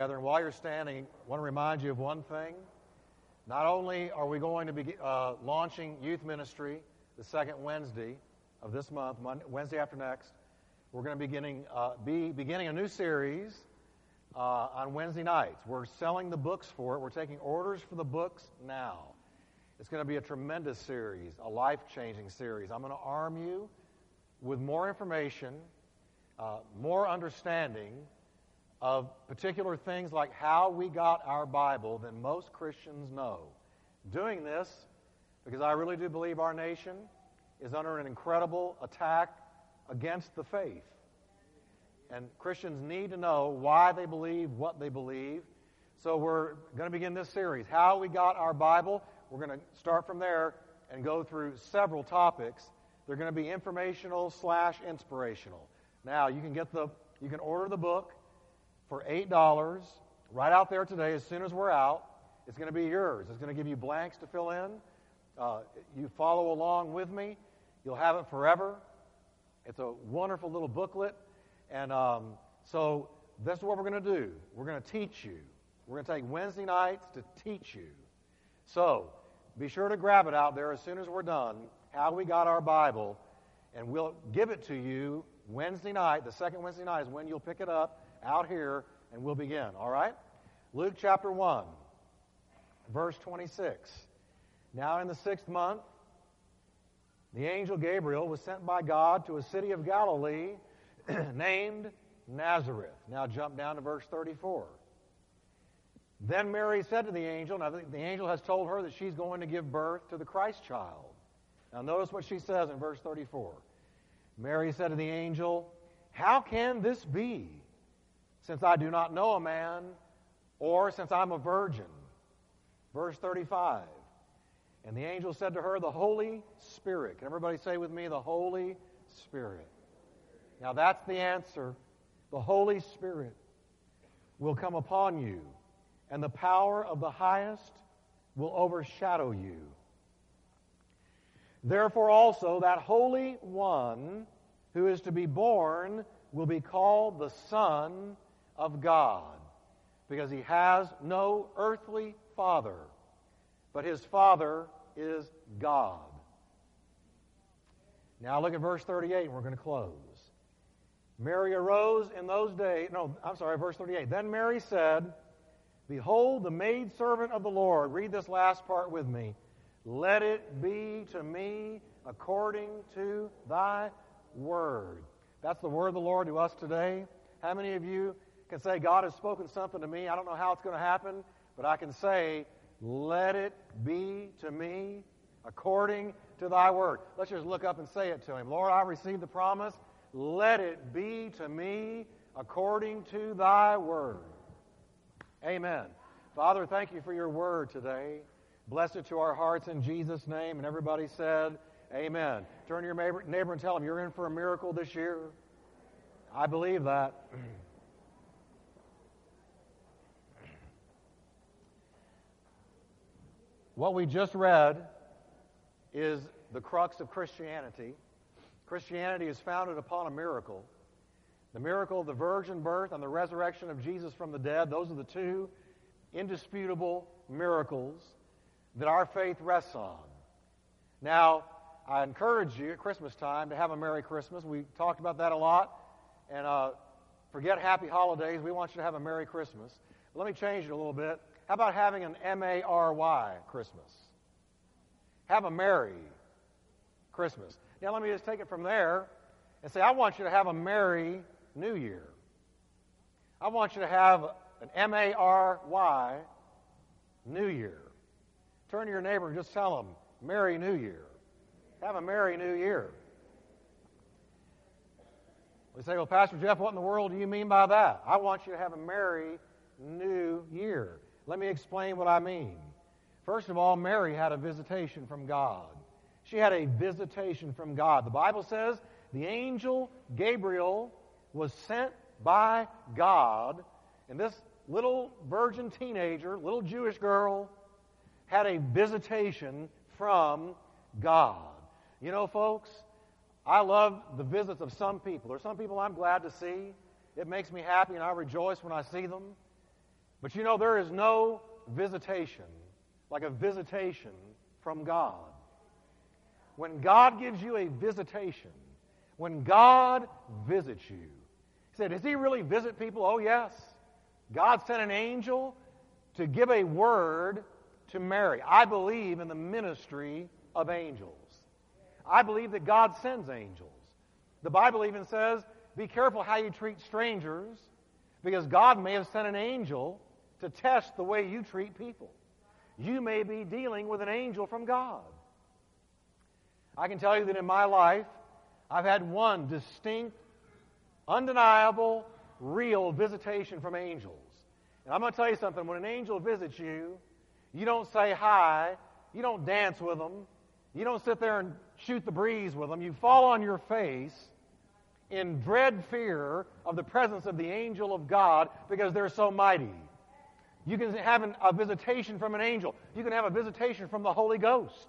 And while you're standing, I want to remind you of one thing. Not only are we going to be uh, launching youth ministry the second Wednesday of this month, Monday, Wednesday after next, we're going to be beginning, uh, be beginning a new series uh, on Wednesday nights. We're selling the books for it. We're taking orders for the books now. It's going to be a tremendous series, a life changing series. I'm going to arm you with more information, uh, more understanding of particular things like how we got our Bible than most Christians know. Doing this because I really do believe our nation is under an incredible attack against the faith. And Christians need to know why they believe what they believe. So we're going to begin this series, How We Got Our Bible. We're going to start from there and go through several topics. They're going to be informational slash inspirational. Now, you can get the, you can order the book for $8 right out there today as soon as we're out. It's going to be yours. It's going to give you blanks to fill in. Uh, you follow along with me. You'll have it forever. It's a wonderful little booklet. And um, so this is what we're going to do. We're going to teach you. We're going to take Wednesday nights to teach you. So be sure to grab it out there as soon as we're done. How we got our Bible. And we'll give it to you Wednesday night. The second Wednesday night is when you'll pick it up out here, and we'll begin. All right? Luke chapter 1, verse 26. Now, in the sixth month, the angel Gabriel was sent by God to a city of Galilee named Nazareth. Now, jump down to verse 34. Then Mary said to the angel, now the angel has told her that she's going to give birth to the Christ child. Now, notice what she says in verse 34. Mary said to the angel, How can this be? Since I do not know a man, or since I'm a virgin. Verse 35. And the angel said to her, The Holy Spirit. Can everybody say with me, The Holy Spirit? Now that's the answer. The Holy Spirit will come upon you, and the power of the highest will overshadow you. Therefore, also, that Holy One who is to be born will be called the Son of God because he has no earthly father, but his father is God. Now look at verse 38 and we're going to close. Mary arose in those days. No, I'm sorry, verse 38. Then Mary said, Behold, the maidservant of the Lord. Read this last part with me. Let it be to me according to thy word. That's the word of the Lord to us today. How many of you can say, God has spoken something to me. I don't know how it's going to happen, but I can say, let it be to me according to thy word. Let's just look up and say it to him. Lord, I received the promise. Let it be to me according to thy word. Amen. Father, thank you for your word today. Bless it to our hearts in Jesus' name. And everybody said, Amen. Turn to your neighbor, neighbor and tell him you're in for a miracle this year. I believe that. What we just read is the crux of Christianity. Christianity is founded upon a miracle. The miracle of the virgin birth and the resurrection of Jesus from the dead, those are the two indisputable miracles that our faith rests on. Now, I encourage you at Christmas time to have a Merry Christmas. We talked about that a lot. And uh, forget happy holidays. We want you to have a Merry Christmas. Let me change it a little bit. How about having an M A R Y Christmas? Have a Merry Christmas. Now, let me just take it from there and say, I want you to have a Merry New Year. I want you to have an M A R Y New Year. Turn to your neighbor and just tell them, Merry New Year. Have a Merry New Year. We say, Well, Pastor Jeff, what in the world do you mean by that? I want you to have a Merry New Year. Let me explain what I mean. First of all, Mary had a visitation from God. She had a visitation from God. The Bible says the angel Gabriel was sent by God, and this little virgin teenager, little Jewish girl, had a visitation from God. You know, folks, I love the visits of some people. There's some people I'm glad to see. It makes me happy, and I rejoice when I see them. But you know, there is no visitation like a visitation from God. When God gives you a visitation, when God visits you, he said, Does he really visit people? Oh, yes. God sent an angel to give a word to Mary. I believe in the ministry of angels. I believe that God sends angels. The Bible even says, Be careful how you treat strangers, because God may have sent an angel to test the way you treat people. You may be dealing with an angel from God. I can tell you that in my life, I've had one distinct, undeniable, real visitation from angels. And I'm going to tell you something. When an angel visits you, you don't say hi, you don't dance with them, you don't sit there and shoot the breeze with them. You fall on your face in dread fear of the presence of the angel of God because they're so mighty. You can have an, a visitation from an angel. You can have a visitation from the Holy Ghost.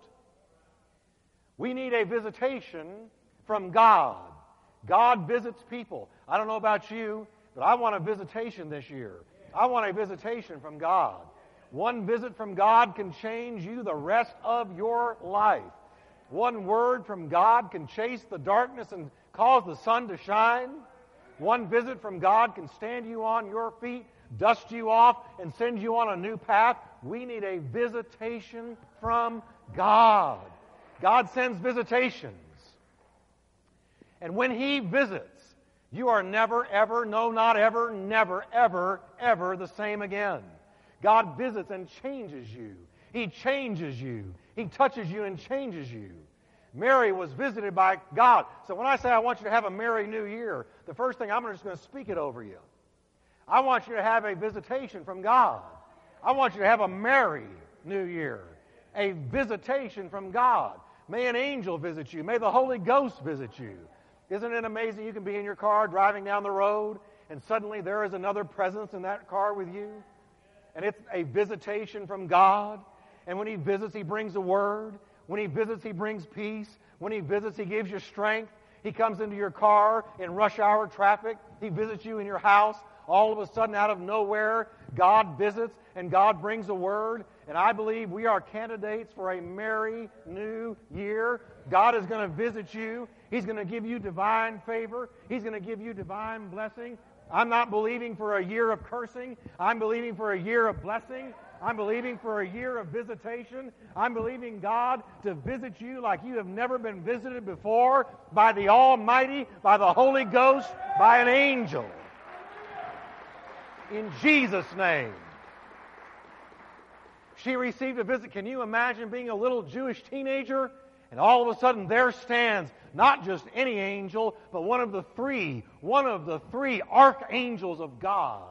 We need a visitation from God. God visits people. I don't know about you, but I want a visitation this year. I want a visitation from God. One visit from God can change you the rest of your life. One word from God can chase the darkness and cause the sun to shine. One visit from God can stand you on your feet dust you off, and send you on a new path. We need a visitation from God. God sends visitations. And when He visits, you are never, ever, no, not ever, never, ever, ever the same again. God visits and changes you. He changes you. He touches you and changes you. Mary was visited by God. So when I say I want you to have a Merry New Year, the first thing I'm just going to speak it over you. I want you to have a visitation from God. I want you to have a merry new year, a visitation from God. May an angel visit you. May the Holy Ghost visit you. Isn't it amazing you can be in your car driving down the road and suddenly there is another presence in that car with you? And it's a visitation from God. And when He visits, He brings a word. When He visits, He brings peace. When He visits, He gives you strength. He comes into your car in rush hour traffic. He visits you in your house all of a sudden, out of nowhere, God visits and God brings a word. And I believe we are candidates for a merry new year. God is going to visit you. He's going to give you divine favor. He's going to give you divine blessing. I'm not believing for a year of cursing. I'm believing for a year of blessing. I'm believing for a year of visitation. I'm believing God to visit you like you have never been visited before by the Almighty, by the Holy Ghost, by an angel in Jesus' name. She received a visit. Can you imagine being a little Jewish teenager? And all of a sudden, there stands not just any angel, but one of the three, one of the three archangels of God.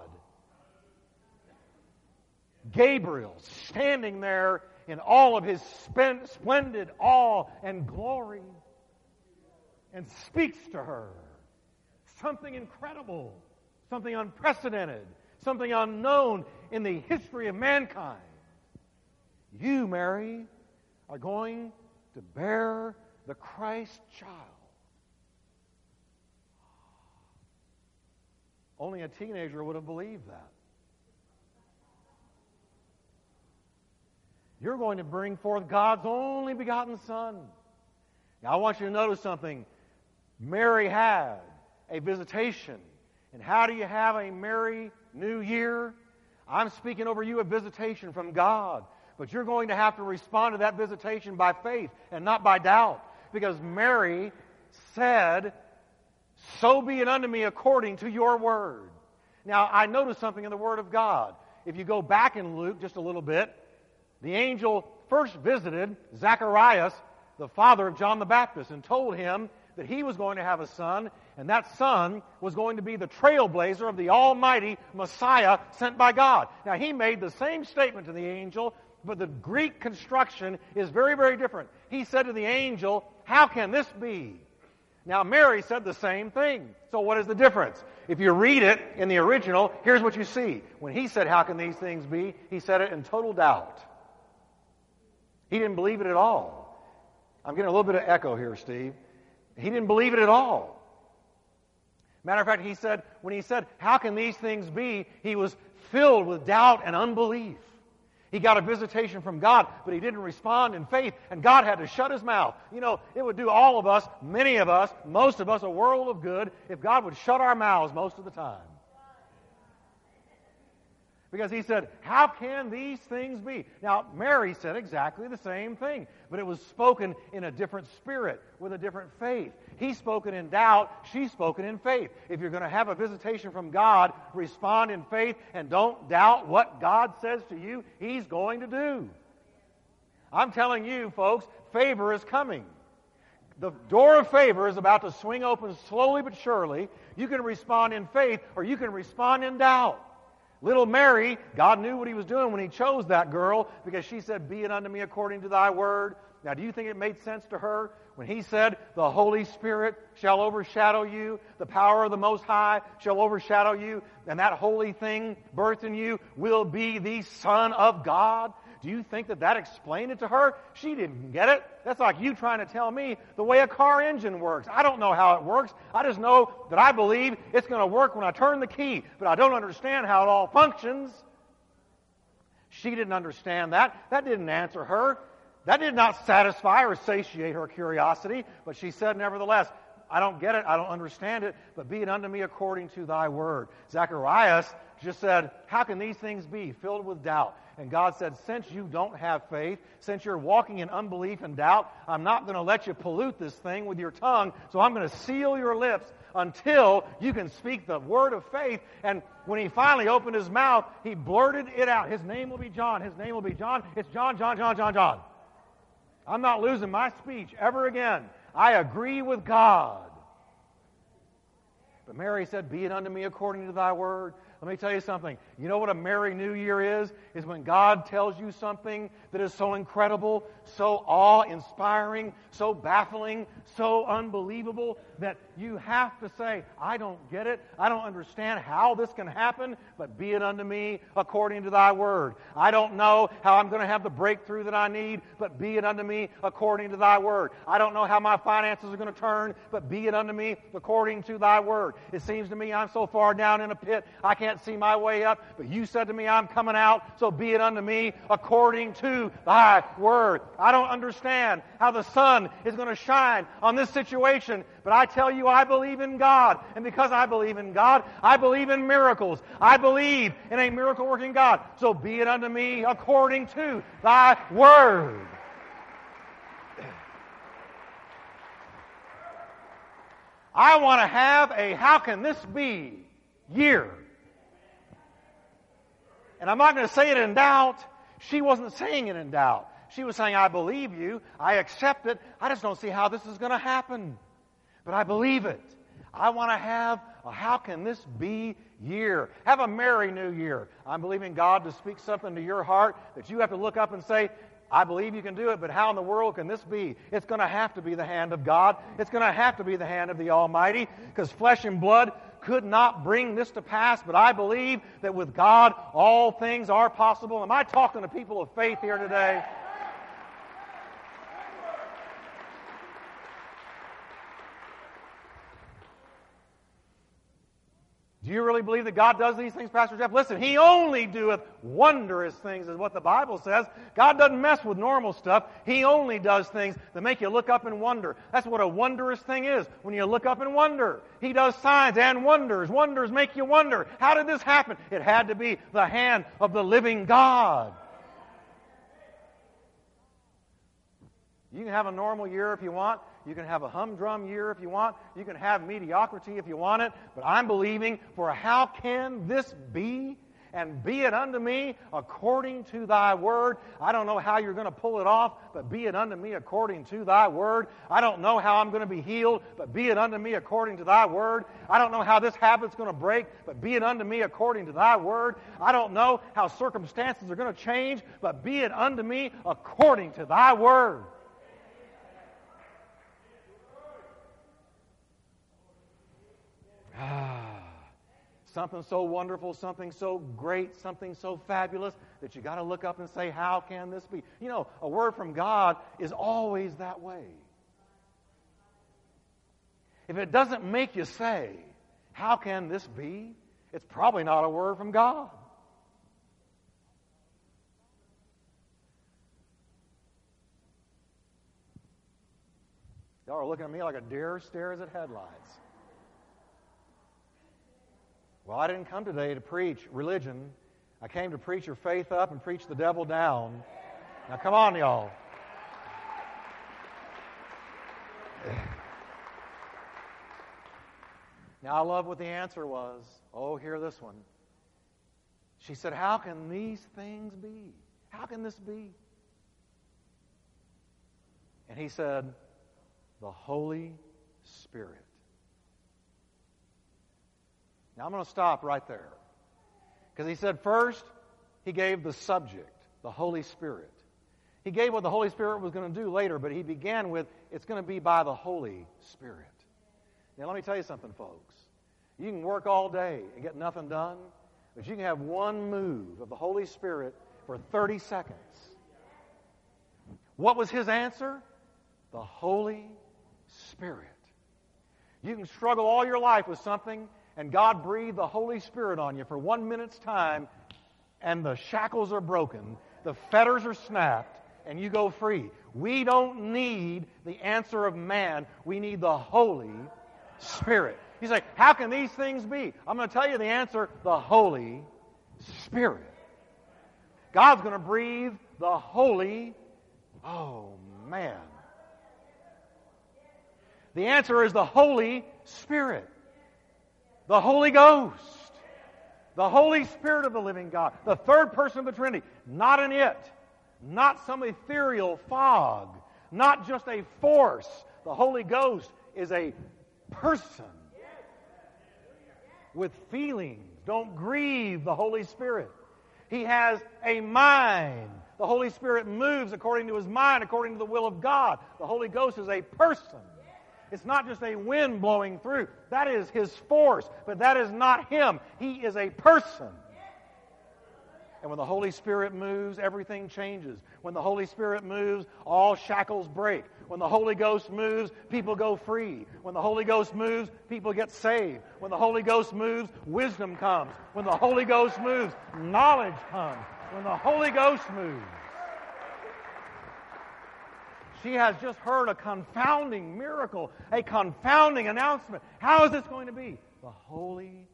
Gabriel, standing there in all of his splendid awe and glory, and speaks to her. Something incredible, something unprecedented, something unknown in the history of mankind. You, Mary, are going to bear the Christ child. Only a teenager would have believed that. You're going to bring forth God's only begotten Son. Now, I want you to notice something. Mary had a visitation. And how do you have a merry new year. I'm speaking over you a visitation from God. But you're going to have to respond to that visitation by faith and not by doubt. Because Mary said, So be it unto me according to your word. Now, I noticed something in the Word of God. If you go back in Luke just a little bit, the angel first visited Zacharias, the father of John the Baptist, and told him that he was going to have a son, and that son was going to be the trailblazer of the Almighty Messiah sent by God. Now, he made the same statement to the angel, but the Greek construction is very, very different. He said to the angel, How can this be? Now, Mary said the same thing. So, what is the difference? If you read it in the original, here's what you see. When he said, How can these things be? He said it in total doubt. He didn't believe it at all. I'm getting a little bit of echo here, Steve. He didn't believe it at all. Matter of fact, he said, when he said, How can these things be? he was filled with doubt and unbelief. He got a visitation from God, but he didn't respond in faith, and God had to shut his mouth. You know, it would do all of us, many of us, most of us, a world of good if God would shut our mouths most of the time. Because he said, How can these things be? Now, Mary said exactly the same thing, but it was spoken in a different spirit, with a different faith. He spoken in doubt, she spoken in faith. If you're going to have a visitation from God, respond in faith and don't doubt what God says to you, He's going to do. I'm telling you, folks, favor is coming. The door of favor is about to swing open slowly but surely. You can respond in faith or you can respond in doubt. Little Mary, God knew what he was doing when he chose that girl because she said, Be it unto me according to thy word. Now, do you think it made sense to her when he said, The Holy Spirit shall overshadow you, the power of the Most High shall overshadow you, and that holy thing birthed in you will be the Son of God? Do you think that that explained it to her? She didn't get it. That's like you trying to tell me the way a car engine works. I don't know how it works. I just know that I believe it's going to work when I turn the key, but I don't understand how it all functions. She didn't understand that. That didn't answer her. That did not satisfy or satiate her curiosity, but she said, nevertheless, I don't get it, I don't understand it, but be it unto me according to thy word. Zacharias just said, How can these things be? Filled with doubt. And God said, Since you don't have faith, since you're walking in unbelief and doubt, I'm not going to let you pollute this thing with your tongue, so I'm going to seal your lips until you can speak the word of faith. And when he finally opened his mouth, he blurted it out. His name will be John. His name will be John. It's John, John, John, John, John. I'm not losing my speech ever again. I agree with God. But Mary said, Be it unto me according to thy word. Let me tell you something. You know what a Merry New Year is? Is when God tells you something that is so incredible, so awe inspiring, so baffling, so unbelievable that you have to say, I don't get it. I don't understand how this can happen, but be it unto me according to thy word. I don't know how I'm going to have the breakthrough that I need, but be it unto me according to thy word. I don't know how my finances are going to turn, but be it unto me according to thy word. It seems to me I'm so far down in a pit, I can't see my way up, but you said to me, I'm coming out, so be it unto me according to thy word. I don't understand how the sun is going to shine on this situation, but I tell you, I believe in God. And because I believe in God, I believe in miracles. I believe in a miracle working God. So be it unto me according to thy word. I want to have a how can this be year. And I'm not going to say it in doubt. She wasn't saying it in doubt. She was saying, I believe you. I accept it. I just don't see how this is going to happen. But I believe it. I want to have a how can this be year. Have a merry new year. I'm believing God to speak something to your heart that you have to look up and say, I believe you can do it, but how in the world can this be? It's going to have to be the hand of God. It's going to have to be the hand of the Almighty because flesh and blood could not bring this to pass, but I believe that with God all things are possible. Am I talking to people of faith here today? Do you really believe that God does these things, Pastor Jeff? Listen, He only doeth wondrous things, is what the Bible says. God doesn't mess with normal stuff. He only does things that make you look up and wonder. That's what a wondrous thing is, when you look up and wonder. He does signs and wonders. Wonders make you wonder. How did this happen? It had to be the hand of the living God. You can have a normal year if you want. You can have a humdrum year if you want. You can have mediocrity if you want it. But I'm believing for how can this be? And be it unto me according to thy word. I don't know how you're going to pull it off, but be it unto me according to thy word. I don't know how I'm going to be healed, but be it unto me according to thy word. I don't know how this habit's going to break, but be it unto me according to thy word. I don't know how circumstances are going to change, but be it unto me according to thy word. Ah, something so wonderful, something so great, something so fabulous that you got to look up and say, How can this be? You know, a word from God is always that way. If it doesn't make you say, How can this be? It's probably not a word from God. Y'all are looking at me like a deer stares at headlights. Well, I didn't come today to preach religion. I came to preach your faith up and preach the devil down. Now, come on, y'all. Now, I love what the answer was. Oh, hear this one. She said, How can these things be? How can this be? And he said, The Holy Spirit. Now, I'm going to stop right there. Because he said, first, he gave the subject, the Holy Spirit. He gave what the Holy Spirit was going to do later, but he began with, it's going to be by the Holy Spirit. Now, let me tell you something, folks. You can work all day and get nothing done, but you can have one move of the Holy Spirit for 30 seconds. What was his answer? The Holy Spirit. You can struggle all your life with something, and God breathed the Holy Spirit on you for one minute's time, and the shackles are broken, the fetters are snapped, and you go free. We don't need the answer of man, we need the Holy Spirit. He's like, How can these things be? I'm going to tell you the answer the Holy Spirit. God's going to breathe the Holy. Oh, man. The answer is the Holy Spirit. The Holy Ghost. The Holy Spirit of the living God. The third person of the Trinity. Not an it. Not some ethereal fog. Not just a force. The Holy Ghost is a person with feelings. Don't grieve the Holy Spirit. He has a mind. The Holy Spirit moves according to his mind, according to the will of God. The Holy Ghost is a person. It's not just a wind blowing through. That is his force, but that is not him. He is a person. And when the Holy Spirit moves, everything changes. When the Holy Spirit moves, all shackles break. When the Holy Ghost moves, people go free. When the Holy Ghost moves, people get saved. When the Holy Ghost moves, wisdom comes. When the Holy Ghost moves, knowledge comes. When the Holy Ghost moves, she has just heard a confounding miracle, a confounding announcement. How is this going to be? The Holy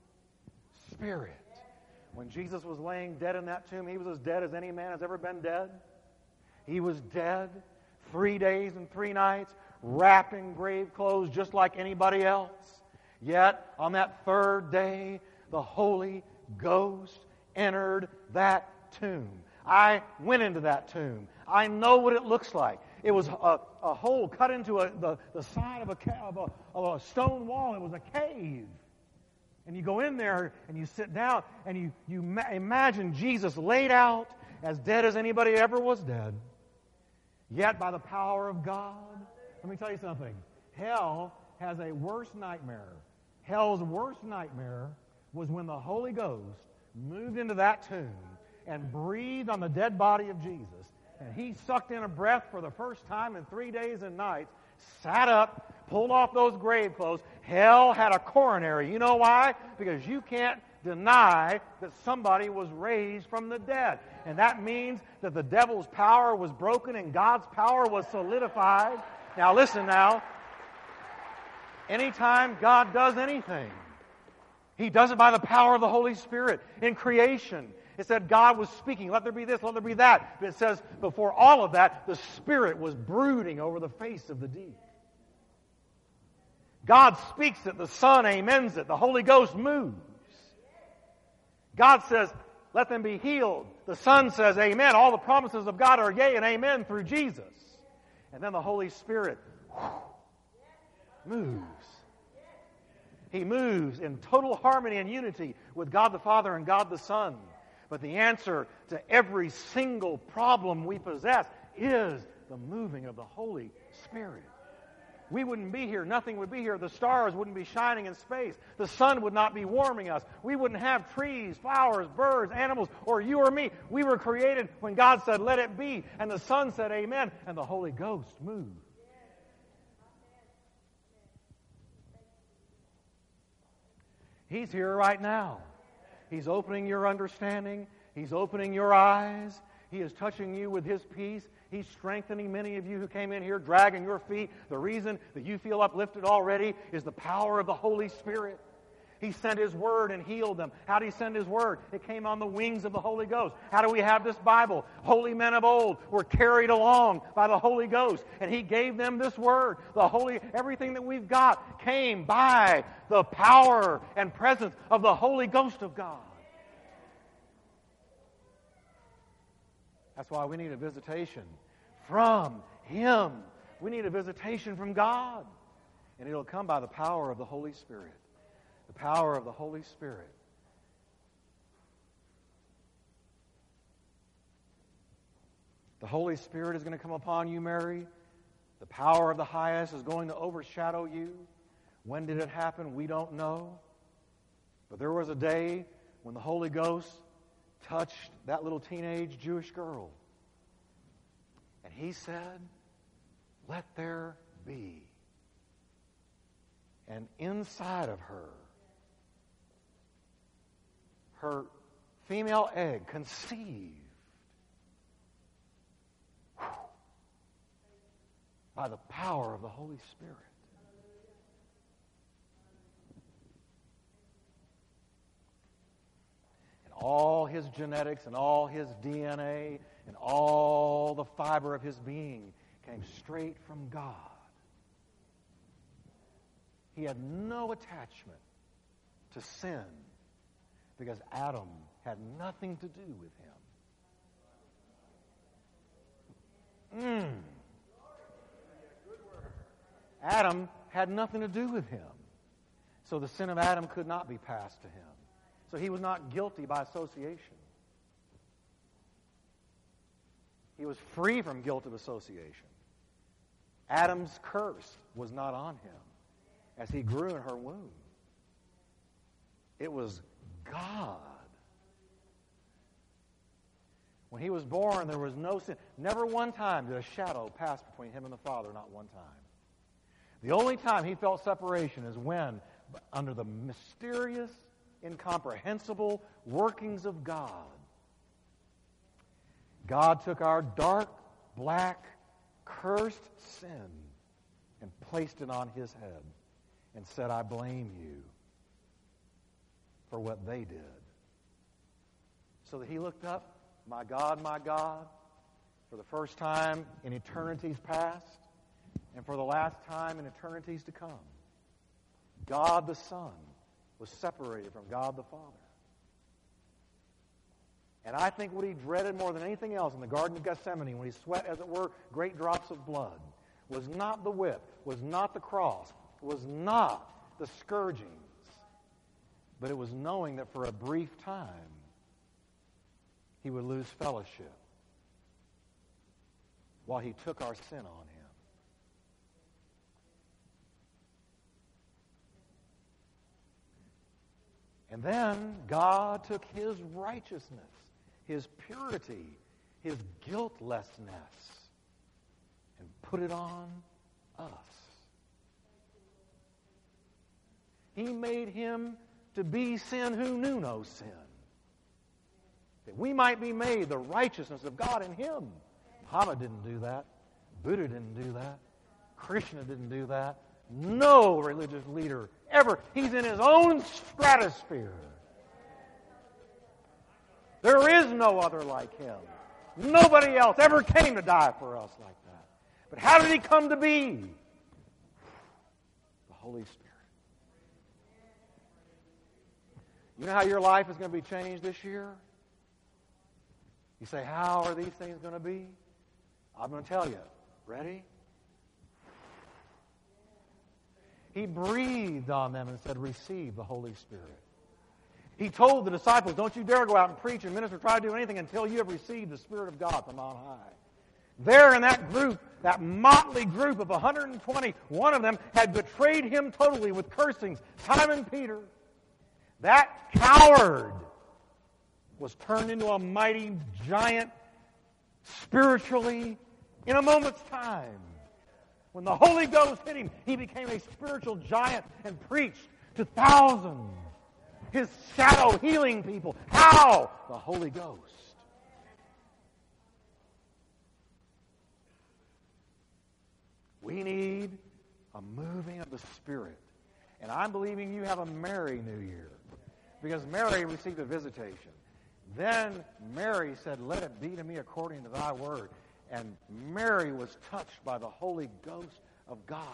Spirit. When Jesus was laying dead in that tomb, he was as dead as any man has ever been dead. He was dead three days and three nights, wrapped in grave clothes just like anybody else. Yet, on that third day, the Holy Ghost entered that tomb. I went into that tomb. I know what it looks like. It was a, a hole cut into a, the, the side of a, of, a, of a stone wall. It was a cave. And you go in there and you sit down and you, you ma- imagine Jesus laid out as dead as anybody ever was dead. Yet by the power of God, let me tell you something. Hell has a worse nightmare. Hell's worst nightmare was when the Holy Ghost moved into that tomb and breathed on the dead body of Jesus. And he sucked in a breath for the first time in three days and nights, sat up, pulled off those grave clothes. Hell had a coronary. You know why? Because you can't deny that somebody was raised from the dead. And that means that the devil's power was broken and God's power was solidified. Now, listen now. Anytime God does anything, He does it by the power of the Holy Spirit. In creation, it said God was speaking, let there be this, let there be that. But it says before all of that, the Spirit was brooding over the face of the deep. God speaks it, the Son amens it, the Holy Ghost moves. God says, let them be healed. The Son says, Amen. All the promises of God are yea and amen through Jesus. And then the Holy Spirit moves. He moves in total harmony and unity with God the Father and God the Son. But the answer to every single problem we possess is the moving of the Holy Spirit. We wouldn't be here. Nothing would be here. The stars wouldn't be shining in space. The sun would not be warming us. We wouldn't have trees, flowers, birds, animals, or you or me. We were created when God said, let it be. And the Son said, amen. And the Holy Ghost moved. He's here right now. He's opening your understanding. He's opening your eyes. He is touching you with His peace. He's strengthening many of you who came in here dragging your feet. The reason that you feel uplifted already is the power of the Holy Spirit. He sent His Word and healed them. How did He send His Word? It came on the wings of the Holy Ghost. How do we have this Bible? Holy men of old were carried along by the Holy Ghost, and He gave them this Word. The Holy, everything that we've got came by the power and presence of the Holy Ghost of God. That's why we need a visitation from Him. We need a visitation from God. And it'll come by the power of the Holy Spirit. The power of the Holy Spirit. The Holy Spirit is going to come upon you, Mary. The power of the highest is going to overshadow you. When did it happen? We don't know. But there was a day when the Holy Ghost touched that little teenage Jewish girl. And he said, Let there be. And inside of her, her female egg conceived by the power of the Holy Spirit. And all his genetics and all his DNA and all the fiber of his being came straight from God. He had no attachment to sin because Adam had nothing to do with him. Mm. Adam had nothing to do with him. So the sin of Adam could not be passed to him. So he was not guilty by association. He was free from guilt of association. Adam's curse was not on him as he grew in her womb. It was God. When he was born, there was no sin. Never one time did a shadow pass between him and the Father, not one time. The only time he felt separation is when, under the mysterious incomprehensible workings of God. God took our dark, black, cursed sin and placed it on his head and said, I blame you for what they did. So that he looked up, My God, my God, for the first time in eternities past and for the last time in eternities to come. God the Son was separated from God the Father. And I think what he dreaded more than anything else in the Garden of Gethsemane, when he sweat, as it were, great drops of blood, was not the whip, was not the cross, was not the scourgings, but it was knowing that for a brief time he would lose fellowship while he took our sin on him. And then God took his righteousness, his purity, his guiltlessness, and put it on us. He made him to be sin who knew no sin. That we might be made the righteousness of God in him. Muhammad didn't do that. Buddha didn't do that. Krishna didn't do that. No religious leader ever. He's in his own stratosphere. There is no other like him. Nobody else ever came to die for us like that. But how did he come to be? The Holy Spirit. You know how your life is going to be changed this year? You say, How are these things going to be? I'm going to tell you. Ready? He breathed on them and said, Receive the Holy Spirit. He told the disciples, Don't you dare go out and preach and minister, try to do anything until you have received the Spirit of God from on high. There in that group, that motley group of 120, one of them had betrayed him totally with cursings, Simon Peter. That coward was turned into a mighty giant spiritually in a moment's time. When the Holy Ghost hit him, he became a spiritual giant and preached to thousands His shadow healing people. How? The Holy Ghost. We need a moving of the Spirit. And I'm believing you have a merry New Year. Because Mary received a visitation. Then Mary said, Let it be to me according to thy word. And Mary was touched by the Holy Ghost of God.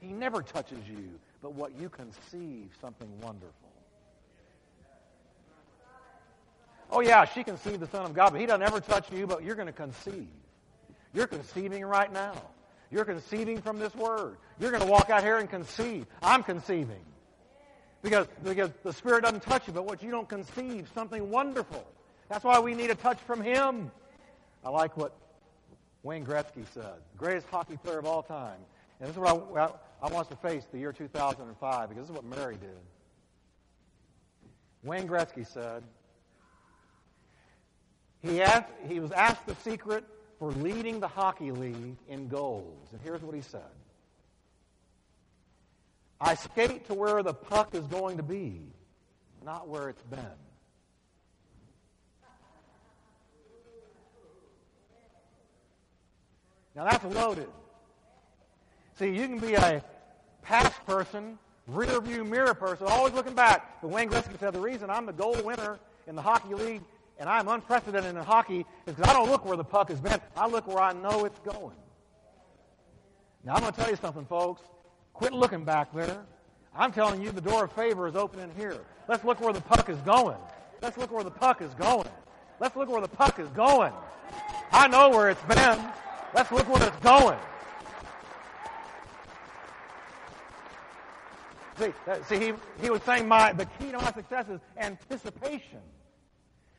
He never touches you, but what you conceive, something wonderful. Oh, yeah, she conceived the Son of God, but He doesn't ever touch you, but you're going to conceive. You're conceiving right now. You're conceiving from this word. You're going to walk out here and conceive. I'm conceiving. Because, because the Spirit doesn't touch you, but what you don't conceive, something wonderful. That's why we need a touch from Him. I like what Wayne Gretzky said, greatest hockey player of all time. And this is what I, I want us to face the year 2005, because this is what Mary did. Wayne Gretzky said, he, asked, he was asked the secret for leading the hockey league in goals. And here's what he said I skate to where the puck is going to be, not where it's been. Now that's loaded. See, you can be a past person, rear view mirror person, always looking back. But Wayne Gretzky said the reason I'm the gold winner in the hockey league and I'm unprecedented in hockey is because I don't look where the puck has been. I look where I know it's going. Now I'm going to tell you something, folks. Quit looking back there. I'm telling you the door of favor is opening here. Let's look where the puck is going. Let's look where the puck is going. Let's look where the puck is going. I know where it's been. Let's look where it's going. See, uh, see he, he was saying my, the key to my success is anticipation.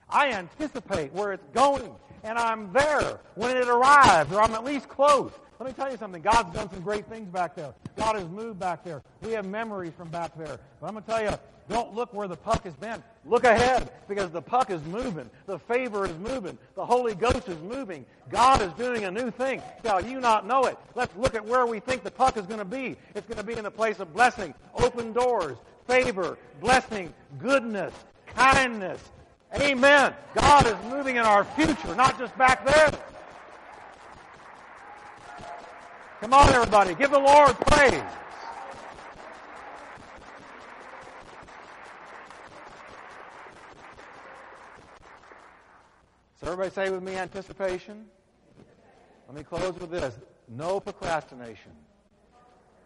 I anticipate where it's going, and I'm there when it arrives, or I'm at least close. Let me tell you something. God's done some great things back there. God has moved back there. We have memories from back there. But I'm going to tell you, don't look where the puck has been. Look ahead because the puck is moving. The favor is moving. The Holy Ghost is moving. God is doing a new thing. Now, you not know it. Let's look at where we think the puck is going to be. It's going to be in the place of blessing, open doors, favor, blessing, goodness, kindness. Amen. God is moving in our future, not just back there. Come on, everybody. Give the Lord praise. So everybody say with me anticipation. Let me close with this. No procrastination.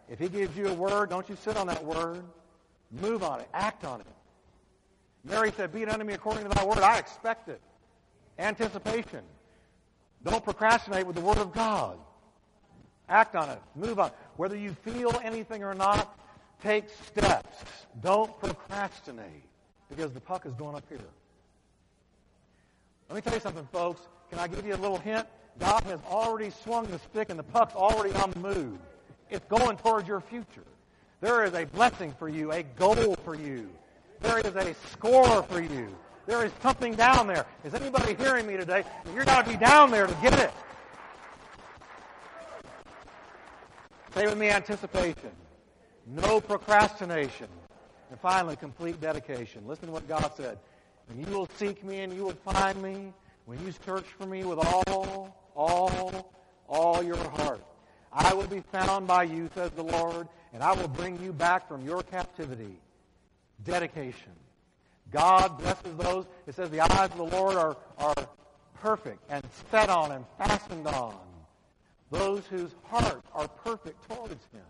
If he gives you a word, don't you sit on that word. Move on it. Act on it. Mary said, Be it unto me according to thy word. I expect it. Anticipation. Don't procrastinate with the word of God. Act on it. Move on. Whether you feel anything or not, take steps. Don't procrastinate because the puck is going up here. Let me tell you something, folks. Can I give you a little hint? God has already swung the stick and the puck's already on the move. It's going towards your future. There is a blessing for you, a goal for you. There is a score for you. There is something down there. Is anybody hearing me today? You're going to be down there to get it. Say with me anticipation. No procrastination. And finally, complete dedication. Listen to what God said. And you will seek me and you will find me when you search for me with all, all, all your heart. I will be found by you, says the Lord, and I will bring you back from your captivity. Dedication. God blesses those. It says the eyes of the Lord are, are perfect and set on and fastened on those whose hearts are perfect towards him.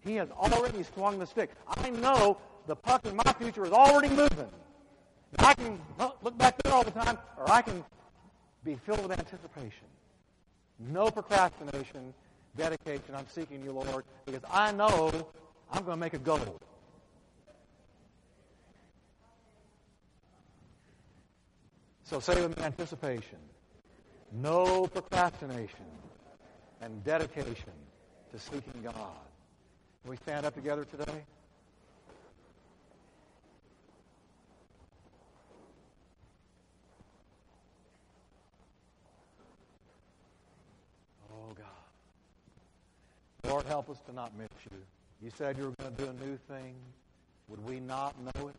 He has already swung the stick. I know the puck in my future is already moving. I can look back there all the time, or I can be filled with anticipation. No procrastination, dedication. I'm seeking you, Lord, because I know I'm going to make a goal. So say with anticipation no procrastination, and dedication to seeking God. Can we stand up together today? Oh, God. Lord, help us to not miss you. You said you were going to do a new thing. Would we not know it?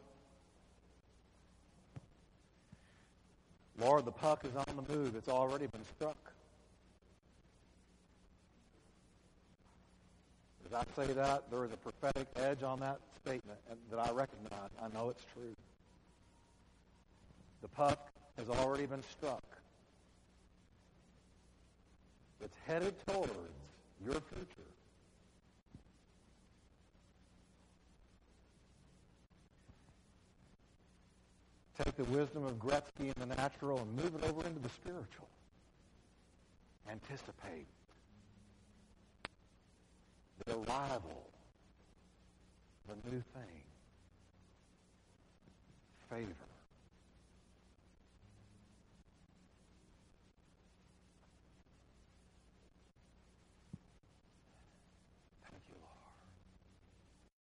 Lord, the puck is on the move. It's already been struck. As I say that, there is a prophetic edge on that statement that I recognize. I know it's true. The puck has already been struck. It's headed towards your future. Take the wisdom of Gretzky in the natural and move it over into the spiritual. Anticipate the arrival of a new thing. Favor.